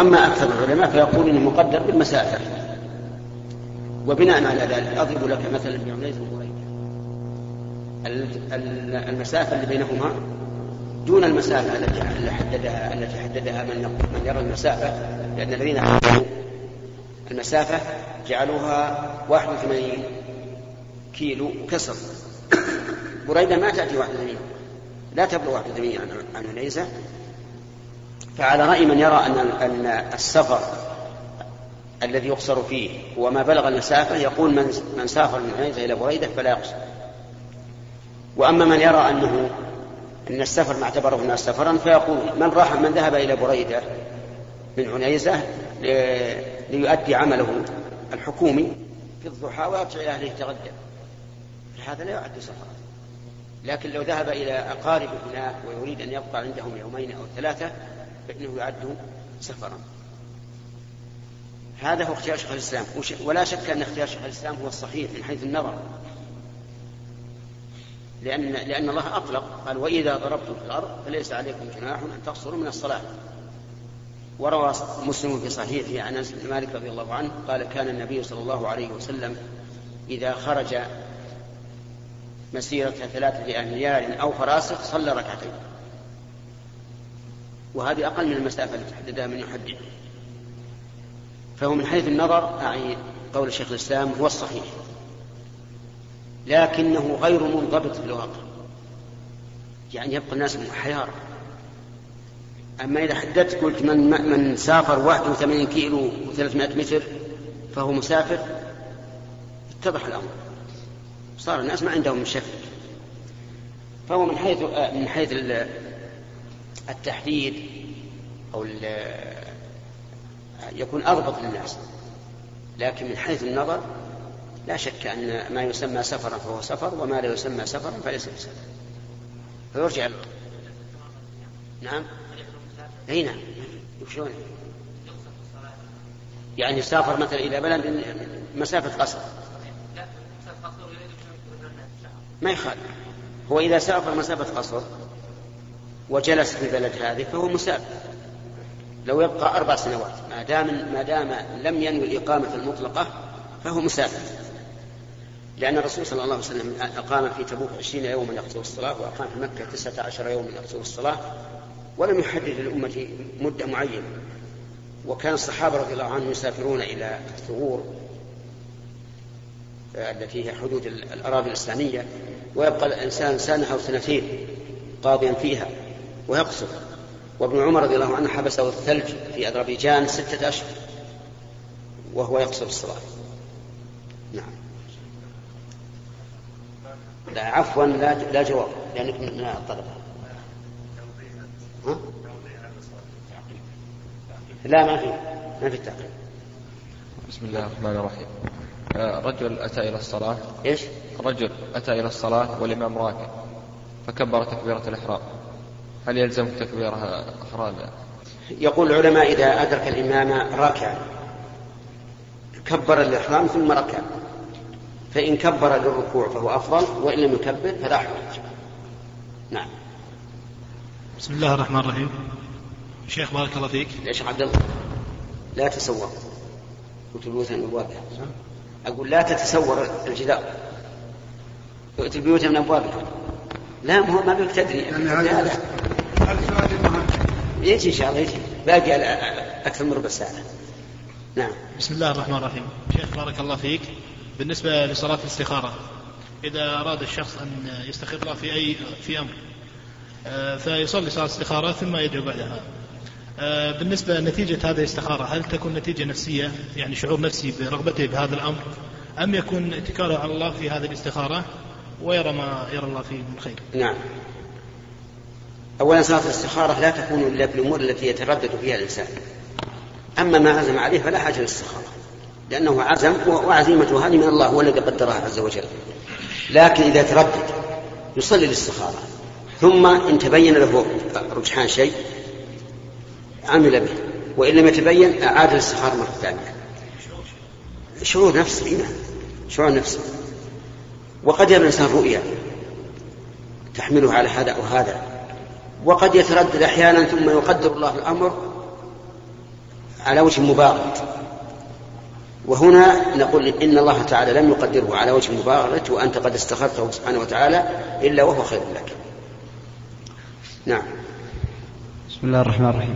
أما أكثر العلماء فيقول إنه مقدر بالمسافة وبناء على ذلك أضرب لك مثلا بعميز وبريدة المسافة اللي بينهما دون المسافة التي حددها التي حددها من من يرى المسافة لأن الذين حددوا المسافة جعلوها 81 كيلو كسر. بريدة ما تأتي 81 لا تبلغ 81 عن عنيزة فعلى رأي من يرى أن السفر الذي يقصر فيه هو ما بلغ المسافة يقول من من سافر من عنيزة إلى بريدة فلا يقصر. وأما من يرى أنه أن السفر ما اعتبره الناس سفرا فيقول من راح من ذهب إلى بريدة من عنيزة ليؤدي عمله الحكومي في الضحى ويرجع إلى أهله يتغدى. هذا لا يعد سفرا. لكن لو ذهب إلى أقارب هناك ويريد أن يبقى عندهم يومين أو ثلاثة فإنه يعد سفرا. هذا هو اختيار شيخ الإسلام. ولا شك أن اختيار شيخ الإسلام هو الصحيح من حيث النظر. لأن لأن الله أطلق. قال وإذا ضربتم في الأرض فليس عليكم جناح أن تقصروا من الصلاة. وروى مسلم في صحيحه عن أنس بن مالك رضي الله عنه قال كان النبي صلى الله عليه وسلم إذا خرج مسيرة ثلاثة أميال أو فراسخ صلى ركعتين. وهذه أقل من المسافة التي حددها من يحدد. فهو من حيث النظر أعني قول الشيخ الإسلام هو الصحيح. لكنه غير منضبط في الواقع. يعني يبقى الناس حيارى أما إذا حددت قلت من من سافر 81 كيلو و300 متر فهو مسافر اتضح الأمر. صار الناس ما عندهم شك. فهو من حيث من حيث التحديد أو يكون أضبط للناس. لكن من حيث النظر لا شك أن ما يسمى سفرا فهو سفر وما لا يسمى سفرا فليس بسفر. فيرجع نعم؟ أي نعم. شلون؟ يعني سافر مثلا إلى بلد مسافة قصر. ما يخالف. هو إذا سافر مسافة قصر وجلس في البلد هذه فهو مسافر. لو يبقى أربع سنوات ما دام ما دام لم ينوي الإقامة المطلقة فهو مسافر. لأن الرسول صلى الله عليه وسلم أقام في تبوك عشرين يوما يقصر الصلاة وأقام في مكة تسعة عشر يوما يقصر الصلاة ولم يحدد للأمة مدة معينة. وكان الصحابة رضي الله عنهم يسافرون إلى الثغور التي هي حدود الأراضي الإسلامية ويبقى الإنسان سنة أو سنتين قاضيا فيها. ويقصر وابن عمر رضي الله عنه حبسه الثلج في أذربيجان ستة أشهر وهو يقصر الصلاة. نعم. لا عفوا لا لا جواب لأنك من الطلبة ها؟ لا ما في ما في التعقيب. بسم الله الرحمن الرحيم. آه، رجل أتى إلى الصلاة. إيش؟ رجل أتى إلى الصلاة والإمام راكع فكبر تكبيرة الإحرام. هل يلزم تكبيرها أخرى لا؟ يقول العلماء إذا أدرك الإمام راكعا كبر الإحرام ثم ركع. فإن كبر للركوع فهو أفضل وإن لم يكبر فلا حرج. نعم. بسم الله الرحمن الرحيم. شيخ بارك الله فيك. يا شيخ عبد الله لا تسور قلت البيوت من ابوابها أقول لا تتسور الجدار. ائت البيوت من ابوابها لا هو ما بك تدري. يعني هذا مهم يجي إن شاء الله يجي. باقي أكثر من ربع ساعة. نعم. بسم الله الرحمن الرحيم. شيخ بارك الله فيك. بالنسبة لصلاة الاستخارة إذا أراد الشخص أن يستخير الله في أي في أمر آه، فيصلي صلاة الاستخارة ثم يدعو بعدها. آه، بالنسبة لنتيجة هذه الاستخارة هل تكون نتيجة نفسية يعني شعور نفسي برغبته بهذا الأمر أم يكون اتكاله على الله في هذه الاستخارة ويرى ما يرى الله فيه من خير؟ نعم. أولا صلاة الاستخارة لا تكون إلا في الأمور التي يتردد فيها الإنسان. أما ما عزم عليه فلا حاجة للاستخارة لأنه عزم وعزيمته هذه من الله هو الذي قدرها عز وجل. لكن إذا تردد يصلي الاستخارة. ثم إن تبين له رجحان شيء عمل به. وإن لم يتبين أعاد الاستخارة مرة ثانية. شعور نفسي شعور نفسي وقد يرى الإنسان رؤيا تحمله على هذا أو هذا. وقد يتردد أحيانا ثم يقدر الله الأمر على وجه مبالغة وهنا نقول إن الله تعالى لم يقدره على وجه المبالغة وأنت قد استخرته سبحانه وتعالى إلا وهو خير لك. نعم. بسم الله الرحمن الرحيم.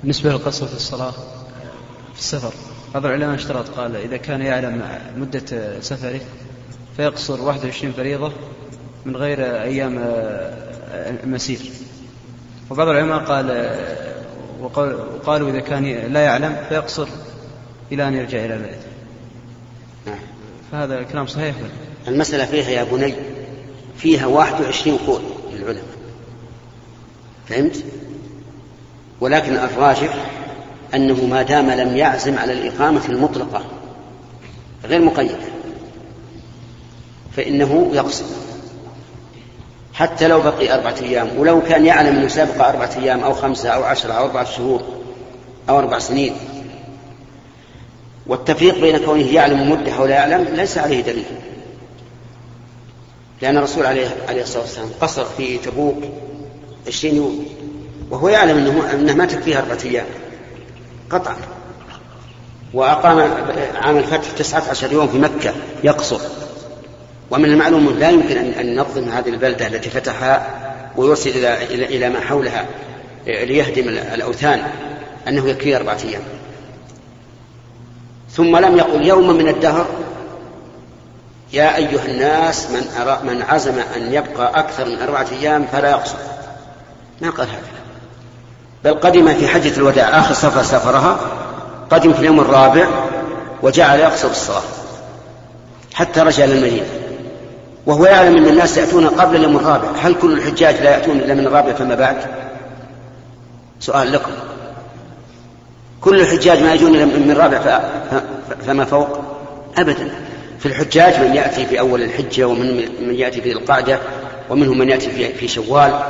بالنسبة للقصر في الصلاة في السفر بعض العلماء اشترط قال إذا كان يعلم مدة سفره فيقصر 21 فريضة من غير أيام المسير وبعض العلماء قال وقالوا إذا كان لا يعلم فيقصر إلى أن يرجع إلى بلده نعم فهذا الكلام صحيح ولا؟ المسألة فيها يا بني فيها 21 قول للعلماء فهمت؟ ولكن الراجح أنه ما دام لم يعزم على الإقامة المطلقة غير مقيدة فإنه يقصد حتى لو بقي أربعة أيام ولو كان يعلم أنه سابق أربعة أيام أو خمسة أو عشرة أو أربعة شهور أو أربع سنين. والتفريق بين كونه يعلم مدة ولا يعلم ليس عليه دليل. لأن الرسول عليه, عليه الصلاة والسلام قصر في تبوك عشرين يوم وهو يعلم أنه, أنه ما تكفيه أربعة أيام. قطعا وأقام عام الفتح تسعة عشر يوم في مكة يقصر. ومن المعلوم لا يمكن أن ينظم هذه البلدة التي فتحها ويرسل إلى, إلى, ما حولها ليهدم الأوثان أنه يكفي أربعة أيام. ثم لم يقل يوما من الدهر يا أيها الناس من, أرى من عزم أن يبقى أكثر من أربعة أيام فلا يقصر. ما قال هذا؟ بل قدم في حجة الوداع آخر سفرة سافرها قدم في اليوم الرابع وجعل يقصر الصلاة حتى رجع إلى المدينة. وهو يعلم أن الناس يأتون قبل اليوم الرابع. هل كل الحجاج لا يأتون إلا من الرابع فما بعد؟ سؤال لكم. كل الحجاج ما يجون إلا من الرابع فما فوق؟ أبدا. في الحجاج من يأتي في أول الحجة ومن من يأتي في القعدة ومنهم من يأتي في, في شوال.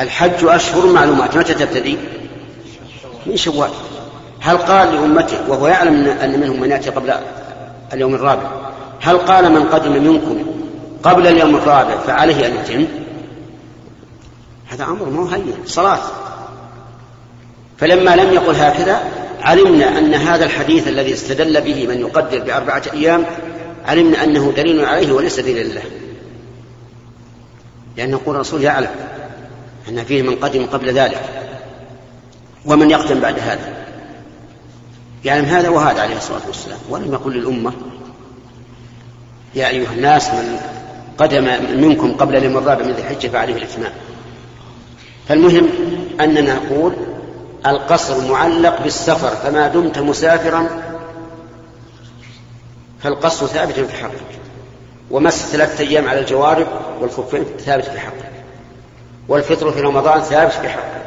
الحج أشهر معلومات. متى تبتدي؟ من شوال. هل قال لأمته وهو يعلم أن منهم من يأتي قبل اليوم الرابع هل قال من قدم منكم قبل اليوم الرابع فعليه أن يتم. هذا أمر مو هين صلاة فلما لم يقل هكذا علمنا أن هذا الحديث الذي استدل به من يقدر بأربعة أيام علمنا أنه دليل عليه وليس دليل له. لأن يقول الرسول يعلم أن فيه من قدم قبل ذلك ومن يقدم بعد هذا. يعلم هذا وهذا عليه الصلاة والسلام. ولم يقل للأمة يا أيها الناس من قدم منكم قبل اليوم الرابع من ذي الحجة فعليه الإتمام. فالمهم أننا نقول القصر معلق بالسفر فما دمت مسافرا فالقصر ثابت في حقك. ومس ثلاثة أيام على الجوارب والخفين ثابت في حقك. والفطر في رمضان ثابت في حقك.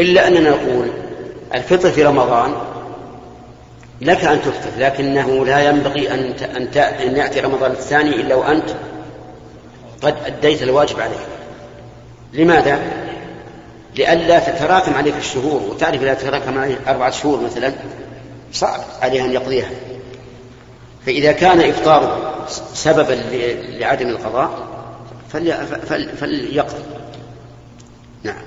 إلا أننا نقول الفطر في رمضان لك أن تفطر لكنه لا ينبغي أن أن أن يأتي رمضان الثاني إلا وأنت قد أديت الواجب عليك. لماذا؟ لئلا تتراكم عليك الشهور وتعرف إذا تراكم عليه أربعة شهور مثلا صعب عليه أن يقضيها. فإذا كان إفطاره سببا لعدم القضاء فليقضي. نعم.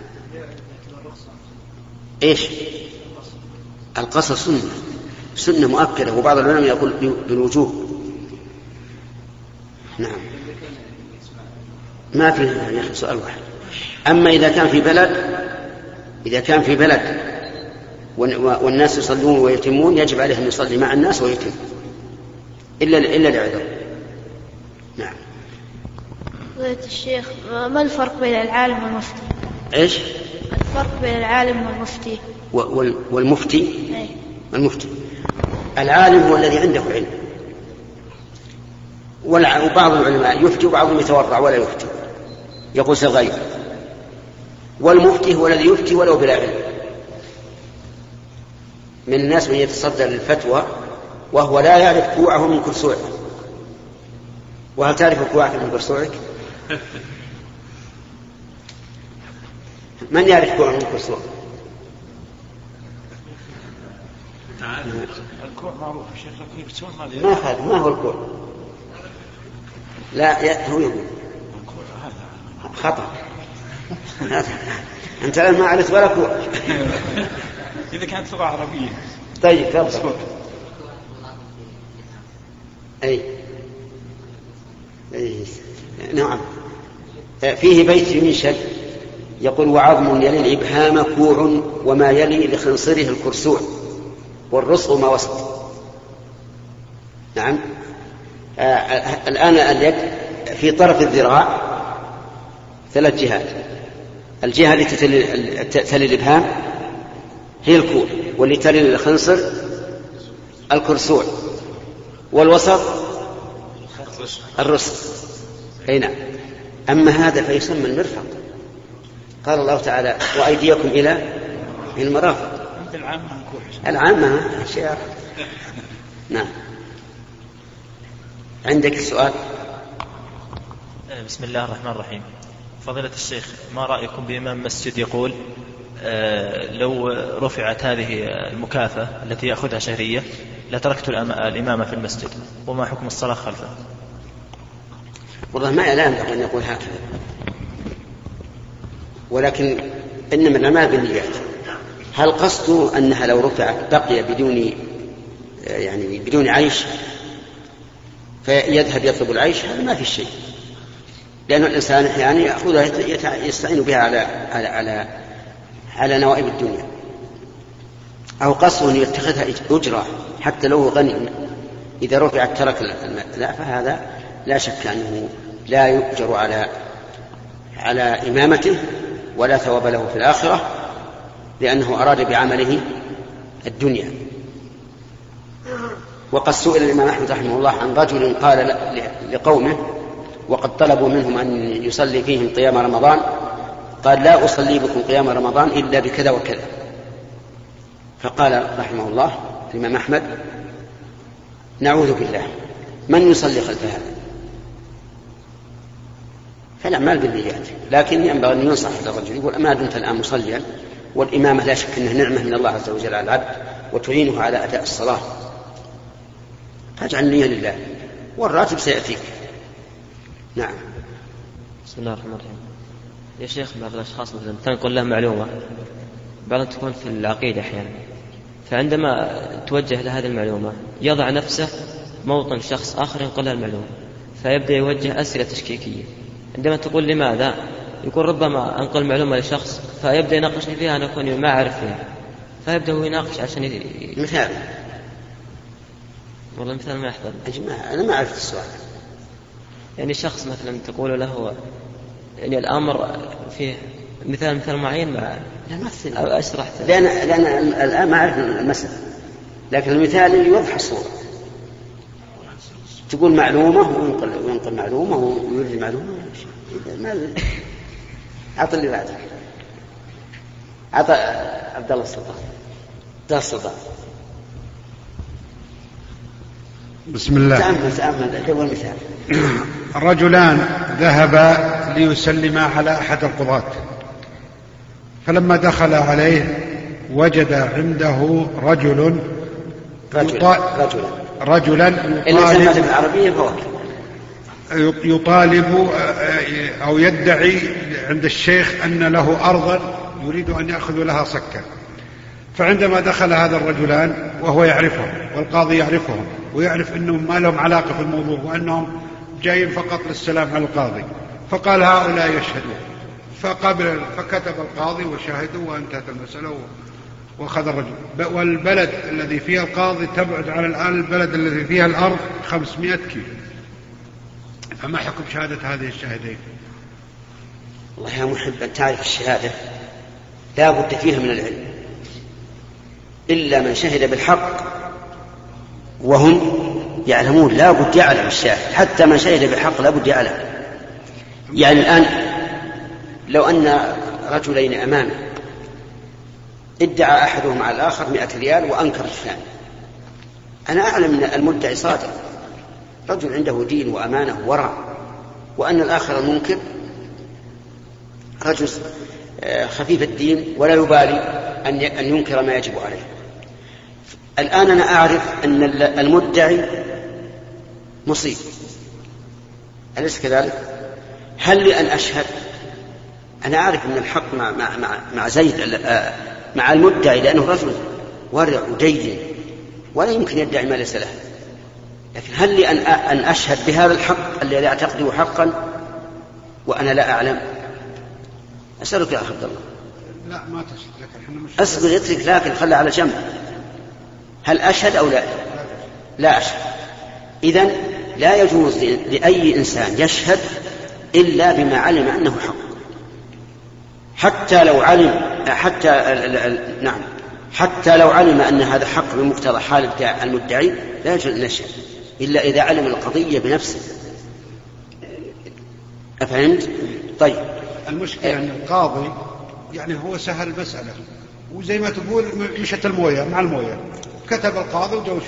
إيش؟ القصر سنه سنة مؤكدة وبعض العلماء يقول بالوجوب. نعم. ما في يا أخي سؤال واحد. أما إذا كان في بلد إذا كان في بلد والناس يصلون ويتمون يجب عليه أن يصلي مع الناس ويتم. إلا إلا لعذر. نعم. فضيلة الشيخ ما الفرق بين العالم والمفتي؟ إيش؟ الفرق بين العالم والمفتي. وال والمفتي؟ أي. المفتي. العالم هو الذي عنده علم. وبعض العلماء يفتي وبعضهم يتورع ولا يفتي. يقول سالغيب والمفتي هو الذي يفتي ولو بلا علم. من الناس من يتصدى للفتوى وهو لا يعرف كوعه من كرسوعه. وهل تعرف كوعك من كرسوعك؟ من يعرف كوعه من كرسوعه؟ الكوع معروف يا شيخ لكن يكسون ما ما هذا ما هو الكوع لا يا- هو يقول. خطأ. أنت الآن ما عرفت ولا كوع. إذا كانت لغة عربية. طيب تفضل أي. أي. نعم. فيه بيت ينشد يقول وعظم يلي الإبهام كوع وما يلي لخنصره الكرسوع. والرسغ ما وسط. نعم. آه الآن اليد في طرف الذراع ثلاث جهات. الجهة التي تلي, الإبهام هي الكوع واللي تلي الخنصر الكرسوع. والوسط الرسل أي نعم. أما هذا فيسمى المرفق. قال الله تعالى وأيديكم إلى المرافق. العامة. العامة. أشياء نعم. عندك سؤال؟ بسم الله الرحمن الرحيم. فضيلة الشيخ ما رأيكم بإمام مسجد يقول آه، لو رفعت هذه المكافأة التي يأخذها شهرية لتركت الإمامة في المسجد وما حكم الصلاة خلفه؟ والله ما لا ينبغي أن يقول هكذا. ولكن إنما الأعمال بالنيات. هل قصده أنها لو رفعت بقي بدون يعني بدون عيش فيذهب يطلب العيش؟ هذا ما في شيء. لأن الإنسان أحيانا يأخذها يستعين بها على على على على نوائب الدنيا. أو قصده أن يتخذها أجرة حتى لو غني. إذا رفعت ترك لا فهذا لا شك أنه لا يؤجر على على إمامته ولا ثواب له في الآخرة. لأنه أراد بعمله الدنيا. وقد سئل الإمام أحمد رحمه الله عن رجل قال لقومه وقد طلبوا منهم أن يصلي فيهم قيام رمضان قال لا أصلي بكم قيام رمضان إلا بكذا وكذا. فقال رحمه الله الإمام أحمد نعوذ بالله من يصلي خلف هذا؟ فالأعمال بالنيات لكن ينبغي أن ينصح الرجل يقول ما دمت الآن مصليا؟ والإمامة لا شك أنها نعمة من الله عز وجل على العبد وتعينه على أداء الصلاة. فاجعل النية لله. والراتب سيأتيك. نعم. بسم الله الرحمن الرحيم. يا شيخ بعض الأشخاص مثلا تنقل له معلومة بعضهم تكون في العقيدة أحيانا. فعندما توجه له هذه المعلومة يضع نفسه موطن شخص آخر ينقل له المعلومة فيبدأ يوجه أسئلة تشكيكية. عندما تقول لماذا؟ يقول ربما أنقل معلومة لشخص فيبدأ يناقشني فيها أنا أكون ما أعرف فيها. فيبدأ هو يناقش عشان ي... مثال. والله مثال ما يحضر. أنا ما عرفت السؤال. يعني شخص مثلا تقول له يعني الأمر فيه مثال مثال معين مع لا أو أشرح. لأن لأن الآن ما أعرف المسألة. لكن المثال يوضح الصورة. تقول معلومة وينقل وينقل معلومة ويريد معلومة. ما أعط اللي بعده. أعط عبد الله السلطان. عبد الله السلطان. بسم الله. تأمل تأمل أول مثال رجلان ذهبا ليسلما على أحد القضاة. فلما دخل عليه وجد عنده رجل رجلا رجلا رجلا سمعت بالعربية يطالب أو يدعي عند الشيخ أن له أرضا يريد أن يأخذ لها صكا. فعندما دخل هذا الرجلان وهو يعرفهم والقاضي يعرفهم ويعرف أنهم ما لهم علاقة في الموضوع وأنهم جايين فقط للسلام على القاضي. فقال هؤلاء يشهدون. فقبل فكتب القاضي وشهدوا وانتهت المسألة وأخذ الرجل. والبلد الذي فيها القاضي تبعد على الآن البلد الذي فيها الأرض 500 كيلو. فما حكم شهادة هذه الشاهدين؟ والله يا محب أن تعرف الشهادة. لا بد فيها من العلم. إلا من شهد بالحق وهم يعلمون. لا بد يعلم الشاهد. حتى من شهد بالحق لا بد يعلم. يعني الآن لو أن رجلين أمامي ادعى أحدهم على الآخر مئة ريال وأنكر الثاني. أنا أعلم أن المدعي صادق. رجل عنده دين وأمانة وورع وأن الآخر المنكر رجل آه، خفيف الدين ولا يبالي أن أن ينكر ما يجب عليه. الآن أنا أعرف أن المدعي مصيب. أليس كذلك؟ هل لي أن أشهد؟ أنا أعرف أن الحق مع مع مع, زيد مع المدعي لأنه رجل ورع ودين ولا يمكن يدعي ما ليس له. لكن هل لي أن أن أشهد بهذا الحق الذي أعتقده حقا؟ وأنا لا أعلم. أسألك يا أخي عبد الله. لا ما تشهد لكن إحنا مش أصبر اترك لكن خلها على جنب. هل أشهد أو لا؟ لا أشهد. إذا لا يجوز لأي إنسان يشهد إلا بما علم أنه حق. حتى لو علم حتى ال- ال- نعم. حتى لو علم أن هذا حق بمقتضى حال المدعي لا يجوز أن يشهد. إلا إذا علم القضية بنفسه. أفهمت؟ طيب. المشكلة أن القاضي يعني هو سهل المسألة. وزي ما تقول مشت الموية مع الموية. كتب القاضي وجو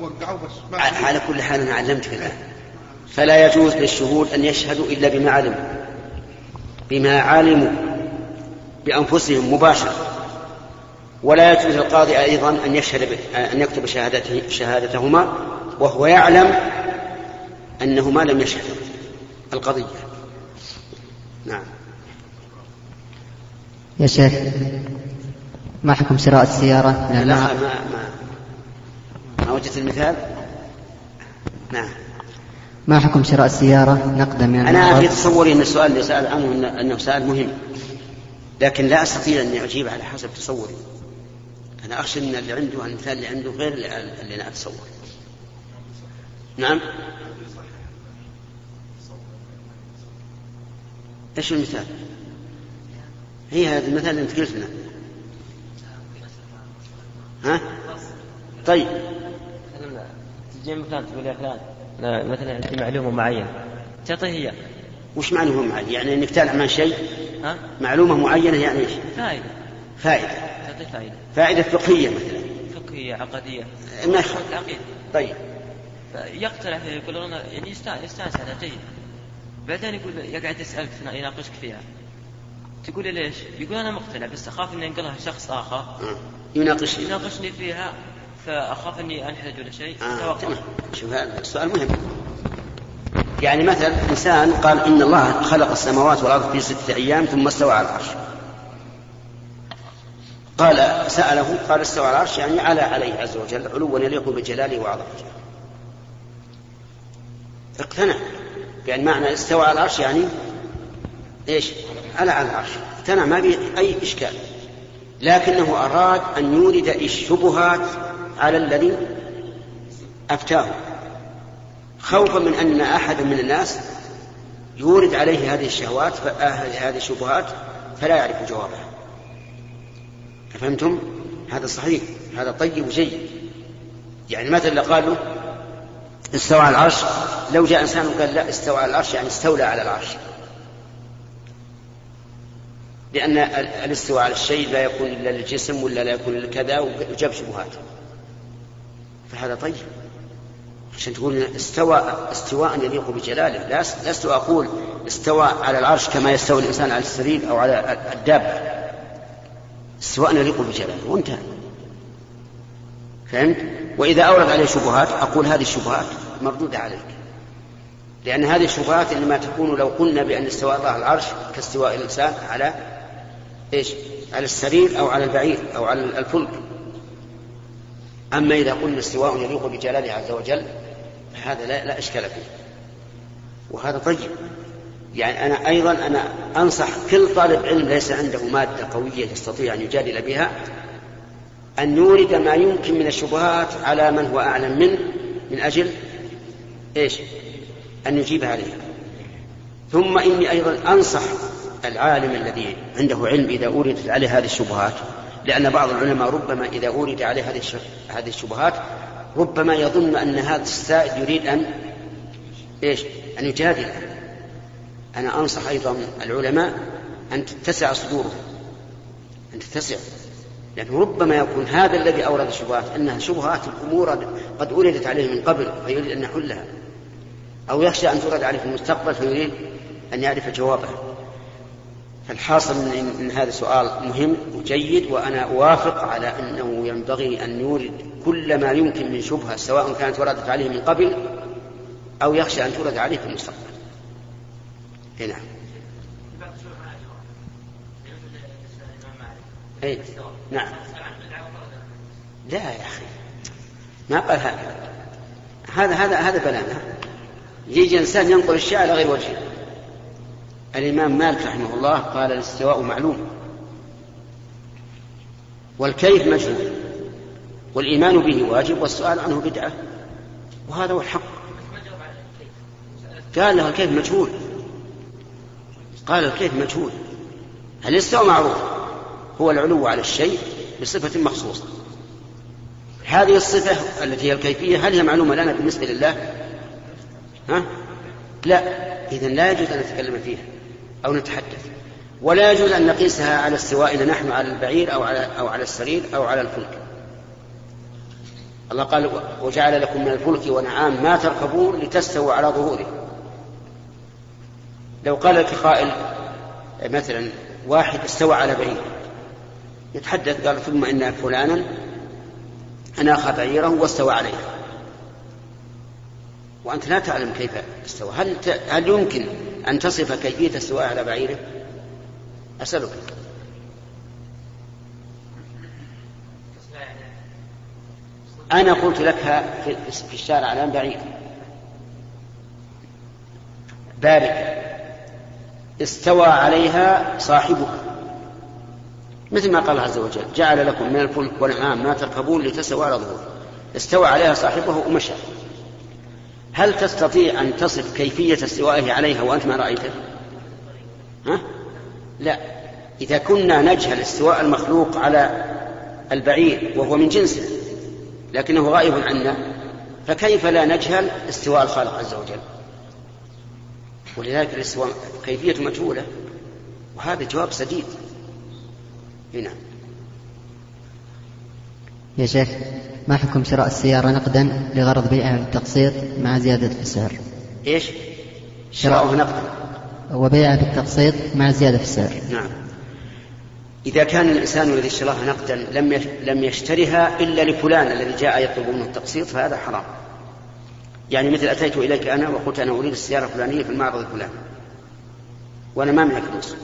وقعوا بس. على كل حال أنا علمتك الآن فلا يجوز للشهود أن يشهدوا إلا بما علموا بما علموا بأنفسهم مباشرة. ولا يجوز للقاضي أيضا أن يشهد أن يكتب شهادته شهادتهما وهو يعلم أنهما لم يشهدا القضية. نعم. يا شيخ ما حكم شراء السيارة؟ من لا المع... ما ما ما وجدت المثال؟ نعم. ما حكم شراء السيارة؟ نقدا من أنا في تصوري أن السؤال اللي سأل عنه أنه سؤال مهم لكن لا أستطيع أن أجيب على حسب تصوري. أنا أخشى أن اللي عنده المثال اللي عنده غير اللي اللي أنا أتصور. نعم؟ إيش المثال؟ هي هذا المثال اللي أنت قلت لنا ها؟ طيب. تجي من فلان تقول يا فلان لا، مثلا عندي معلومة معينة. تعطيه إياه وش معلومة معينة؟ يعني أنك تعلم عن شيء؟ ها؟ معلومة معينة يعني إيش؟ فائدة. فائدة. تعطيه فائدة. فائدة فقهية مثلا. فقهية عقدية. ما يخالف. العقيدة طيب. يقترح يقول يعني يستانس على جيد. بعدين يقول يقعد يسالك يناقشك فيها. تقول ليش؟ يقول أنا مقتنع بس أخاف إني أنقلها شخص آخر آه. يناقشني يناقشني فيها فأخاف إني أنحرج ولا شيء آه. تمام. شوف هذا السؤال مهم يعني مثلا إنسان قال إن الله خلق السماوات والأرض في ستة أيام ثم استوى على العرش قال سأله قال استوى على العرش يعني على عليه عز وجل علوا يليق بجلاله وعظمته اقتنع بأن معنى استوى على العرش يعني إيش؟ على على العرش اقتنع ما به أي إشكال. لكنه أراد أن يورد الشبهات على الذي أفتاه. خوفا من أن أحدا من الناس يورد عليه هذه الشهوات آه، هذه الشبهات فلا يعرف جوابها. فهمتم؟ هذا صحيح هذا طيب وجيد. يعني مثلا قال له استوى على العرش. لو جاء إنسان وقال لا استوى على العرش يعني استولى على العرش. لأن ال- الاستواء على الشيء لا يكون إلا للجسم ولا لا يكون إلا كذا وجاب شبهات فهذا طيب. عشان تقول استوى استواء يليق بجلاله. لا لست أقول استوى على العرش كما يستوي الإنسان على السرير أو على الدابة. استواء يليق بجلاله. وانتهى. فهمت؟ وإذا أورد عليه شبهات أقول هذه الشبهات مردودة عليك. لأن هذه الشبهات إنما تكون لو قلنا بأن استواء الله على العرش كاستواء الإنسان على إيش؟ على السرير أو على البعير أو على الفلك. أما إذا قلنا استواء يليق بجلاله عز وجل فهذا لا, لا إشكال فيه. وهذا طيب. يعني أنا أيضا أنا أنصح كل طالب علم ليس عنده مادة قوية يستطيع أن يجادل بها أن يورد ما يمكن من الشبهات على من هو أعلم منه من أجل إيش؟ أن يجيب عليها. ثم إني أيضا أنصح العالم الذي عنده علم إذا أوردت عليه هذه الشبهات لأن بعض العلماء ربما إذا أورد عليه هذه الشبهات ربما يظن أن هذا السائد يريد أن إيش؟ أن يجادل أنا أنصح أيضا العلماء أن تتسع صدورهم أن تتسع. لأنه ربما يكون هذا الذي أورد الشبهات أنها شبهات الأمور قد أوردت عليه من قبل فيريد أن يحلها. أو يخشى أن تورد عليه في المستقبل فيريد أن يعرف جوابها. فالحاصل إن هذا سؤال مهم وجيد وأنا أوافق على أنه ينبغي أن يورد كل ما يمكن من شبهة سواء كانت وردت عليه من قبل أو يخشى أن تورد عليه في المستقبل. نعم. أي نعم. لا يا أخي. ما قال هذا. هذا هذا هذا بلانا يجي إنسان ينقل الشيء على غير وجهه الإمام مالك رحمه الله قال الاستواء معلوم. والكيف مجهول. والإيمان به واجب والسؤال عنه بدعة. وهذا هو الحق. قال له الكيف مجهول. قال الكيف مجهول. هل استوى معروف. هو العلو على الشيء بصفة مخصوصة. هذه الصفة التي هي الكيفية هل هي معلومة لنا بالنسبة لله؟ ها؟ لا. إذا لا يجوز أن نتكلم فيها. أو نتحدث ولا يجوز أن نقيسها على استوائنا نحن على البعير أو على أو على السرير أو على الفلك. الله قال وجعل لكم من الفلك ونعام ما تركبون لتستووا على ظهوره. لو قال لك قائل مثلا واحد استوى على بعير يتحدث قال ثم إن فلانا أناخ بعيره واستوى عليه وأنت لا تعلم كيف استوى هل هل يمكن أن تصف كيفية استواء على بعيره؟ أسألك. أنا قلت لك في الشارع الآن بعيد. بارك. استوى عليها صاحبها مثل ما قال عز وجل جعل لكم من الفلك والأنعام ما تركبون لتستوى على ظهوره استوى عليها صاحبه ومشى. هل تستطيع أن تصف كيفية استوائه عليها وأنت ما رأيته؟ ها؟ لا. إذا كنا نجهل استواء المخلوق على البعير وهو من جنسه لكنه غائب عنا فكيف لا نجهل استواء الخالق عز وجل؟ ولذلك الاستواء كيفية مجهولة وهذا جواب سديد. هنا. يا شيخ ما حكم شراء السيارة نقدا لغرض بيعها بالتقسيط مع زيادة في السعر إيش؟ شراؤه نقدا. وبيعها بالتقسيط مع زيادة في السعر نعم. إذا كان الإنسان الذي اشتراها نقدا لم لم يشترها إلا لفلان الذي جاء يطلب منه التقسيط فهذا حرام. يعني مثل أتيت إليك أنا وقلت أنا أريد السيارة الفلانية في المعرض الفلاني. وأنا ما معي فلوس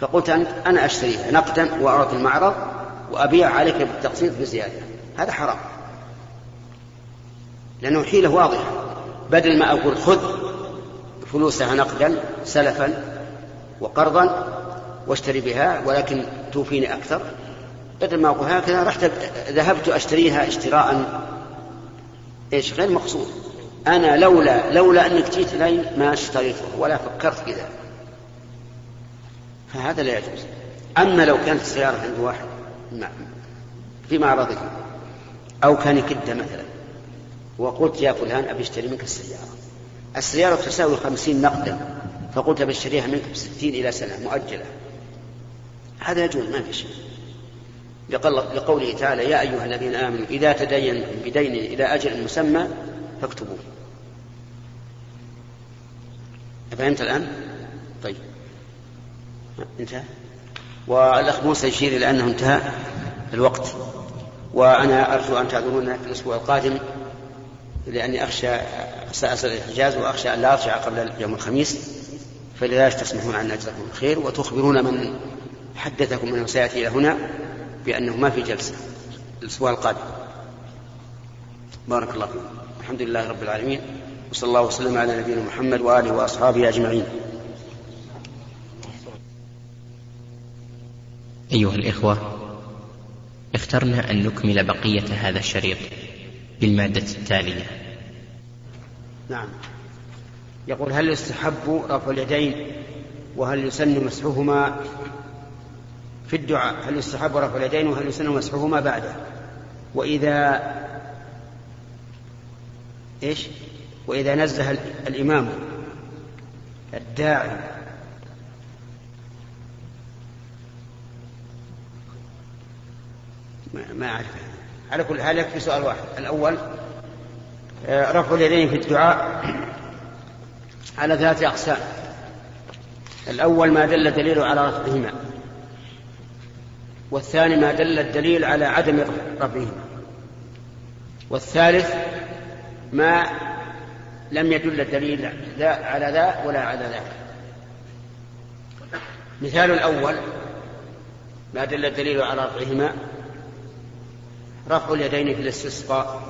فقلت أنت أنا أشتريها نقدا وأعرض المعرض وأبيع عليك بالتقسيط بزيادة. هذا حرام. لأنه حيلة واضحة. بدل ما أقول خذ فلوسها نقدا سلفا وقرضا واشتري بها ولكن توفيني أكثر. بدل ما أقول هكذا رحت ذهبت أشتريها اشتراء إيش؟ غير مقصود. أنا لولا لولا أنك جيت إلي ما اشتريته ولا فكرت ذلك. فهذا لا يجوز. أما لو كانت السيارة عند واحد في معرضه. أو كان كدة مثلا. وقلت يا فلان أبي اشتري منك السيارة. السيارة تساوي خمسين نقدا. فقلت بشتريها منك بستين إلى سنة مؤجلة. هذا يجوز ما في شيء. لقوله تعالى يا أيها الذين آمنوا إذا تدين بدين إلى أجل مسمى فاكتبوه. فهمت الآن؟ طيب. انتهى. والأخ موسى يشير إلى أنه انتهى الوقت. وأنا أرجو أن تعذرون في الأسبوع القادم لأني أخشى سأصل الحجاز وأخشى أن لا أرجع قبل يوم الخميس فلذلك تسمحون عنا جزاكم الخير. وتخبرون من حدثكم من سيأتي إلى هنا بأنه ما في جلسة الأسبوع القادم. بارك الله فيكم. الحمد لله رب العالمين. وصلى الله وسلم على نبينا محمد وآله وأصحابه أجمعين. أيها الإخوة اخترنا أن نكمل بقية هذا الشريط بالمادة التالية. نعم. يقول هل يستحب رفع اليدين وهل يسن مسحهما؟ في الدعاء هل يستحب رفع اليدين وهل يسن مسحهما بعده؟ وإذا إيش؟ وإذا نزه الإمام الداعي ما أعرف على كل حال يكفي سؤال واحد. الأول آه، رفع اليدين في الدعاء على ثلاثة أقسام. الأول ما دل دليل على رفعهما. والثاني ما دل الدليل على عدم رفعهما. والثالث ما لم يدل الدليل لا على ذا ولا على ذاك. مثال الأول ما دل الدليل على رفعهما؟ رفع اليدين في الاستسقاء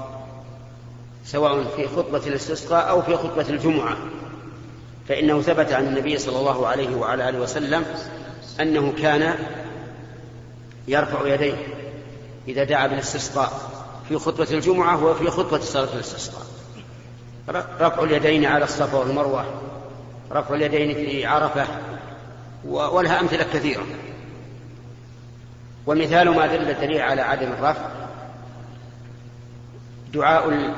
سواء في خطبة الاستسقاء أو في خطبة الجمعة. فإنه ثبت عن النبي صلى الله عليه وعلى آله وسلم أنه كان يرفع يديه إذا دعا بالاستسقاء في خطبة الجمعة وفي خطبة صلاة الاستسقاء. رفع اليدين على الصفا والمروة رفع اليدين في عرفة ولها أمثلة كثيرة. ومثال ما دل الدليل على عدم الرفع دعاء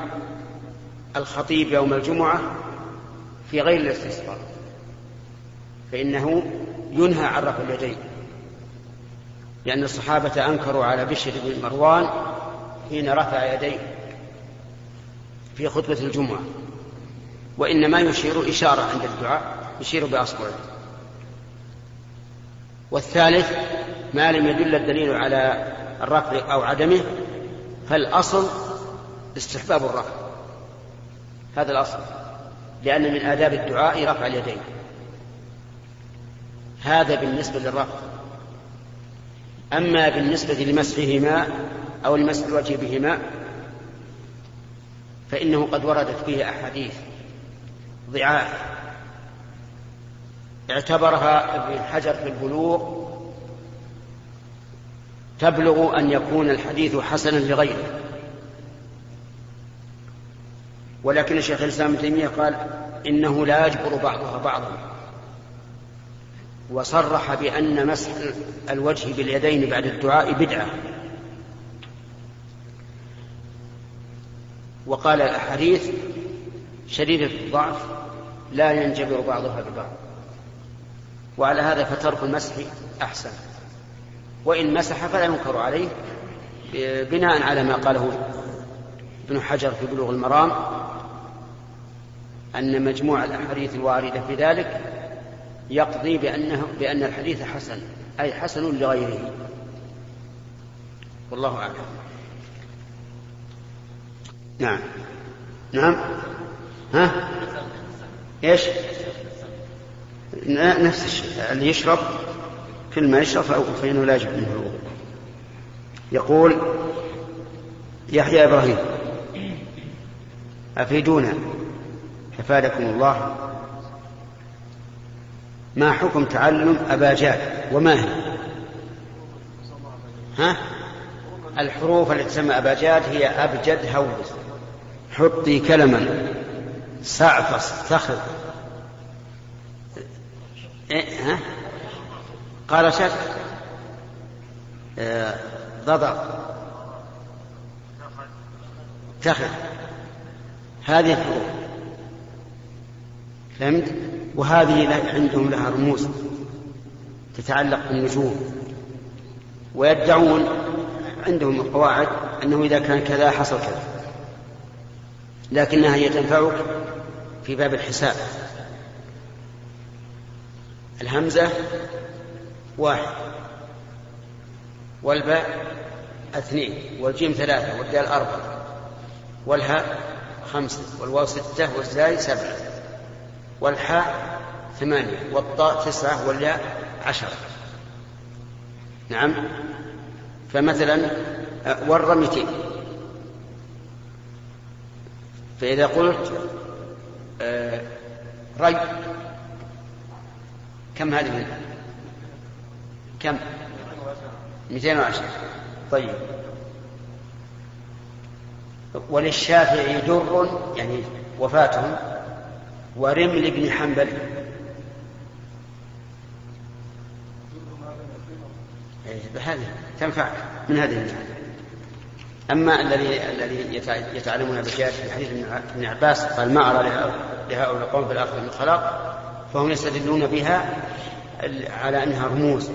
الخطيب يوم الجمعة في غير الاستسقاء فإنه ينهى عن رفع اليدين لأن الصحابة أنكروا على بشر بن مروان حين رفع يديه في خطبة الجمعة وإنما يشير إشارة عند الدعاء يشير بأصبعه. والثالث ما لم يدل الدليل على الرفع أو عدمه فالأصل استحباب الرفع. هذا الأصل. لأن من آداب الدعاء رفع اليدين. هذا بالنسبة للرفع. أما بالنسبة لمسحهما أو لمسح الوجه بهما فإنه قد وردت فيه أحاديث ضعاف. اعتبرها ابن حجر في البلوغ تبلغ أن يكون الحديث حسنا لغيره. ولكن الشيخ الإسلام ابن تيمية قال إنه لا يجبر بعضها بعضا. وصرح بأن مسح الوجه باليدين بعد الدعاء بدعة. وقال الأحاديث شديدة الضعف لا ينجبر بعضها ببعض. وعلى هذا فترك المسح أحسن. وإن مسح فلا ينكر عليه بناء على ما قاله ابن حجر في بلوغ المرام. أن مجموع الأحاديث الواردة في ذلك يقضي بأنه بأن الحديث حسن أي حسن لغيره. والله أعلم. نعم. نعم. ها؟ إيش؟ نفس الشيء. اللي يشرب كل ما يشرب فإنه لا يجب منه الوضوء. يقول يحيى إبراهيم أفيدونا؟ أفادكم الله. ما حكم تعلم أباجاد وما هي؟ ها؟ الحروف التي تسمى أباجاد هي أبجد هوز حطي كلما. سعفص تخذ إيه ها؟ قال شك آه ضضع تخذ. هذه الحروف. فهمت؟ وهذه عندهم لها رموز تتعلق بالنجوم. ويدعون عندهم القواعد أنه إذا كان كذا حصل كذا. لكنها هي تنفعك في باب الحساب. الهمزة واحد والباء اثنين والجيم ثلاثة والدال أربعة والهاء خمسة والواو ستة والزاي سبعة. والحاء ثمانية والطاء تسعة والياء عشرة. نعم. فمثلا ور مئتين فإذا قلت ري كم هذه كم؟ مئتين وعشرة. طيب. وللشافعي در يعني وفاتهم ورمل بن حنبل. هذه تنفع من هذه الناحية أما الذي الذي يتعلمون بجاد في حديث ابن عباس قال ما أرى لهؤلاء القوم في الآخرة من خلاق فهم يستدلون بها على أنها رموز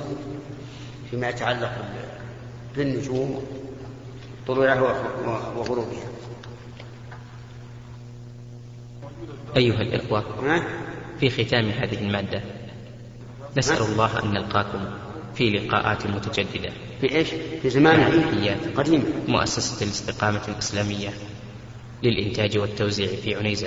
فيما يتعلق بالنجوم طلوعها وغروبها. أيها الإخوة في ختام هذه المادة نسأل الله أن نلقاكم في لقاءات متجددة. في إيش؟ في زمان قديم. مؤسسة الاستقامة الإسلامية للإنتاج والتوزيع في عنيزة.